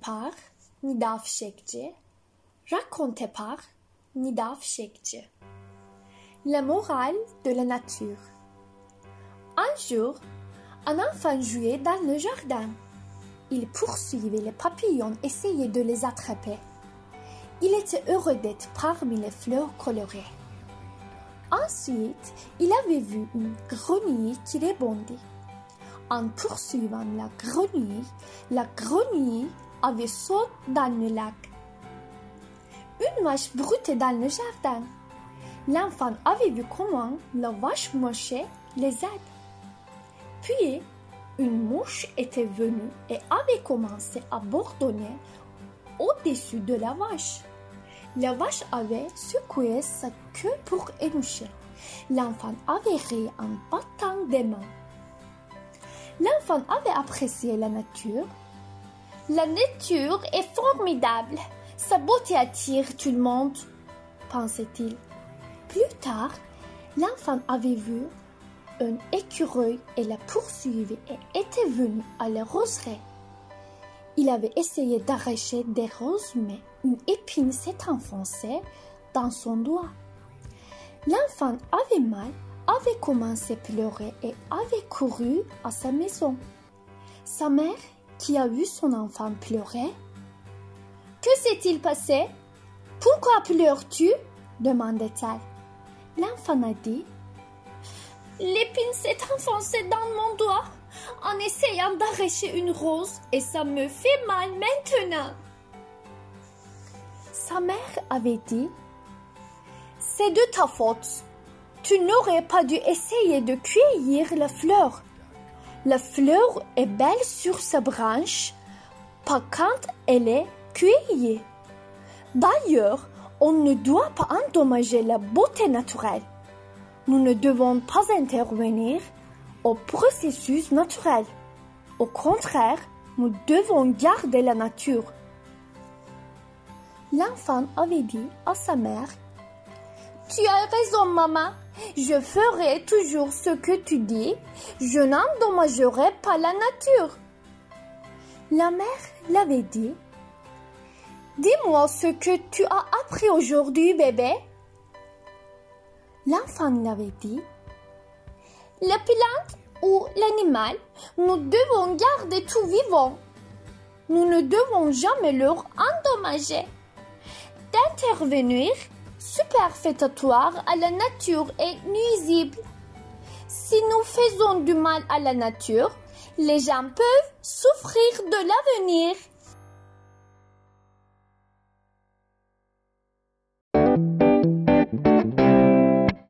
Par Nidaf Şekci. Raconté par Nidaf Şekci. La morale de la nature. Un jour, un enfant jouait dans le jardin. Il poursuivait les papillons, essayait de les attraper. Il était heureux d'être parmi les fleurs colorées. Ensuite, il avait vu une grenouille qui rebondit. En poursuivant la grenouille, la grenouille avait sauté dans le lac. Une vache broutait dans le jardin. L'enfant avait vu comment la vache mouchait les aides. Puis, une mouche était venue et avait commencé à bourdonner au-dessus de la vache. La vache avait secoué sa queue pour émoucher. L'enfant avait ri en battant des mains. L'enfant avait apprécié la nature. La nature est formidable. Sa beauté attire tout le monde, pensait-il. Plus tard, l'enfant avait vu un écureuil et la poursuivait et était venu à la roseraie. Il avait essayé d'arracher des roses, mais une épine s'est enfoncée dans son doigt. L'enfant avait mal, avait commencé à pleurer et avait couru à sa maison. Sa mère, qui a vu son enfant pleurer, Que s'est-il passé? Pourquoi pleures-tu? demandait-elle. L'enfant a dit L'épine s'est enfoncée dans mon doigt en essayant d'arracher une rose et ça me fait mal maintenant. Sa mère avait dit C'est de ta faute. Tu n'aurais pas dû essayer de cueillir la fleur. La fleur est belle sur sa branche, pas quand elle est cueillie. D'ailleurs, on ne doit pas endommager la beauté naturelle. Nous ne devons pas intervenir au processus naturel. Au contraire, nous devons garder la nature. L'enfant avait dit à sa mère Tu as raison, maman. Je ferai toujours ce que tu dis. Je n'endommagerai pas la nature. La mère l'avait dit Dis-moi ce que tu as appris aujourd'hui, bébé. L'enfant l'avait dit La plante ou l'animal, nous devons garder tout vivant. Nous ne devons jamais leur endommager. D'intervenir superfétatoire à la nature est nuisible. Si nous faisons du mal à la nature, les gens peuvent souffrir de l'avenir.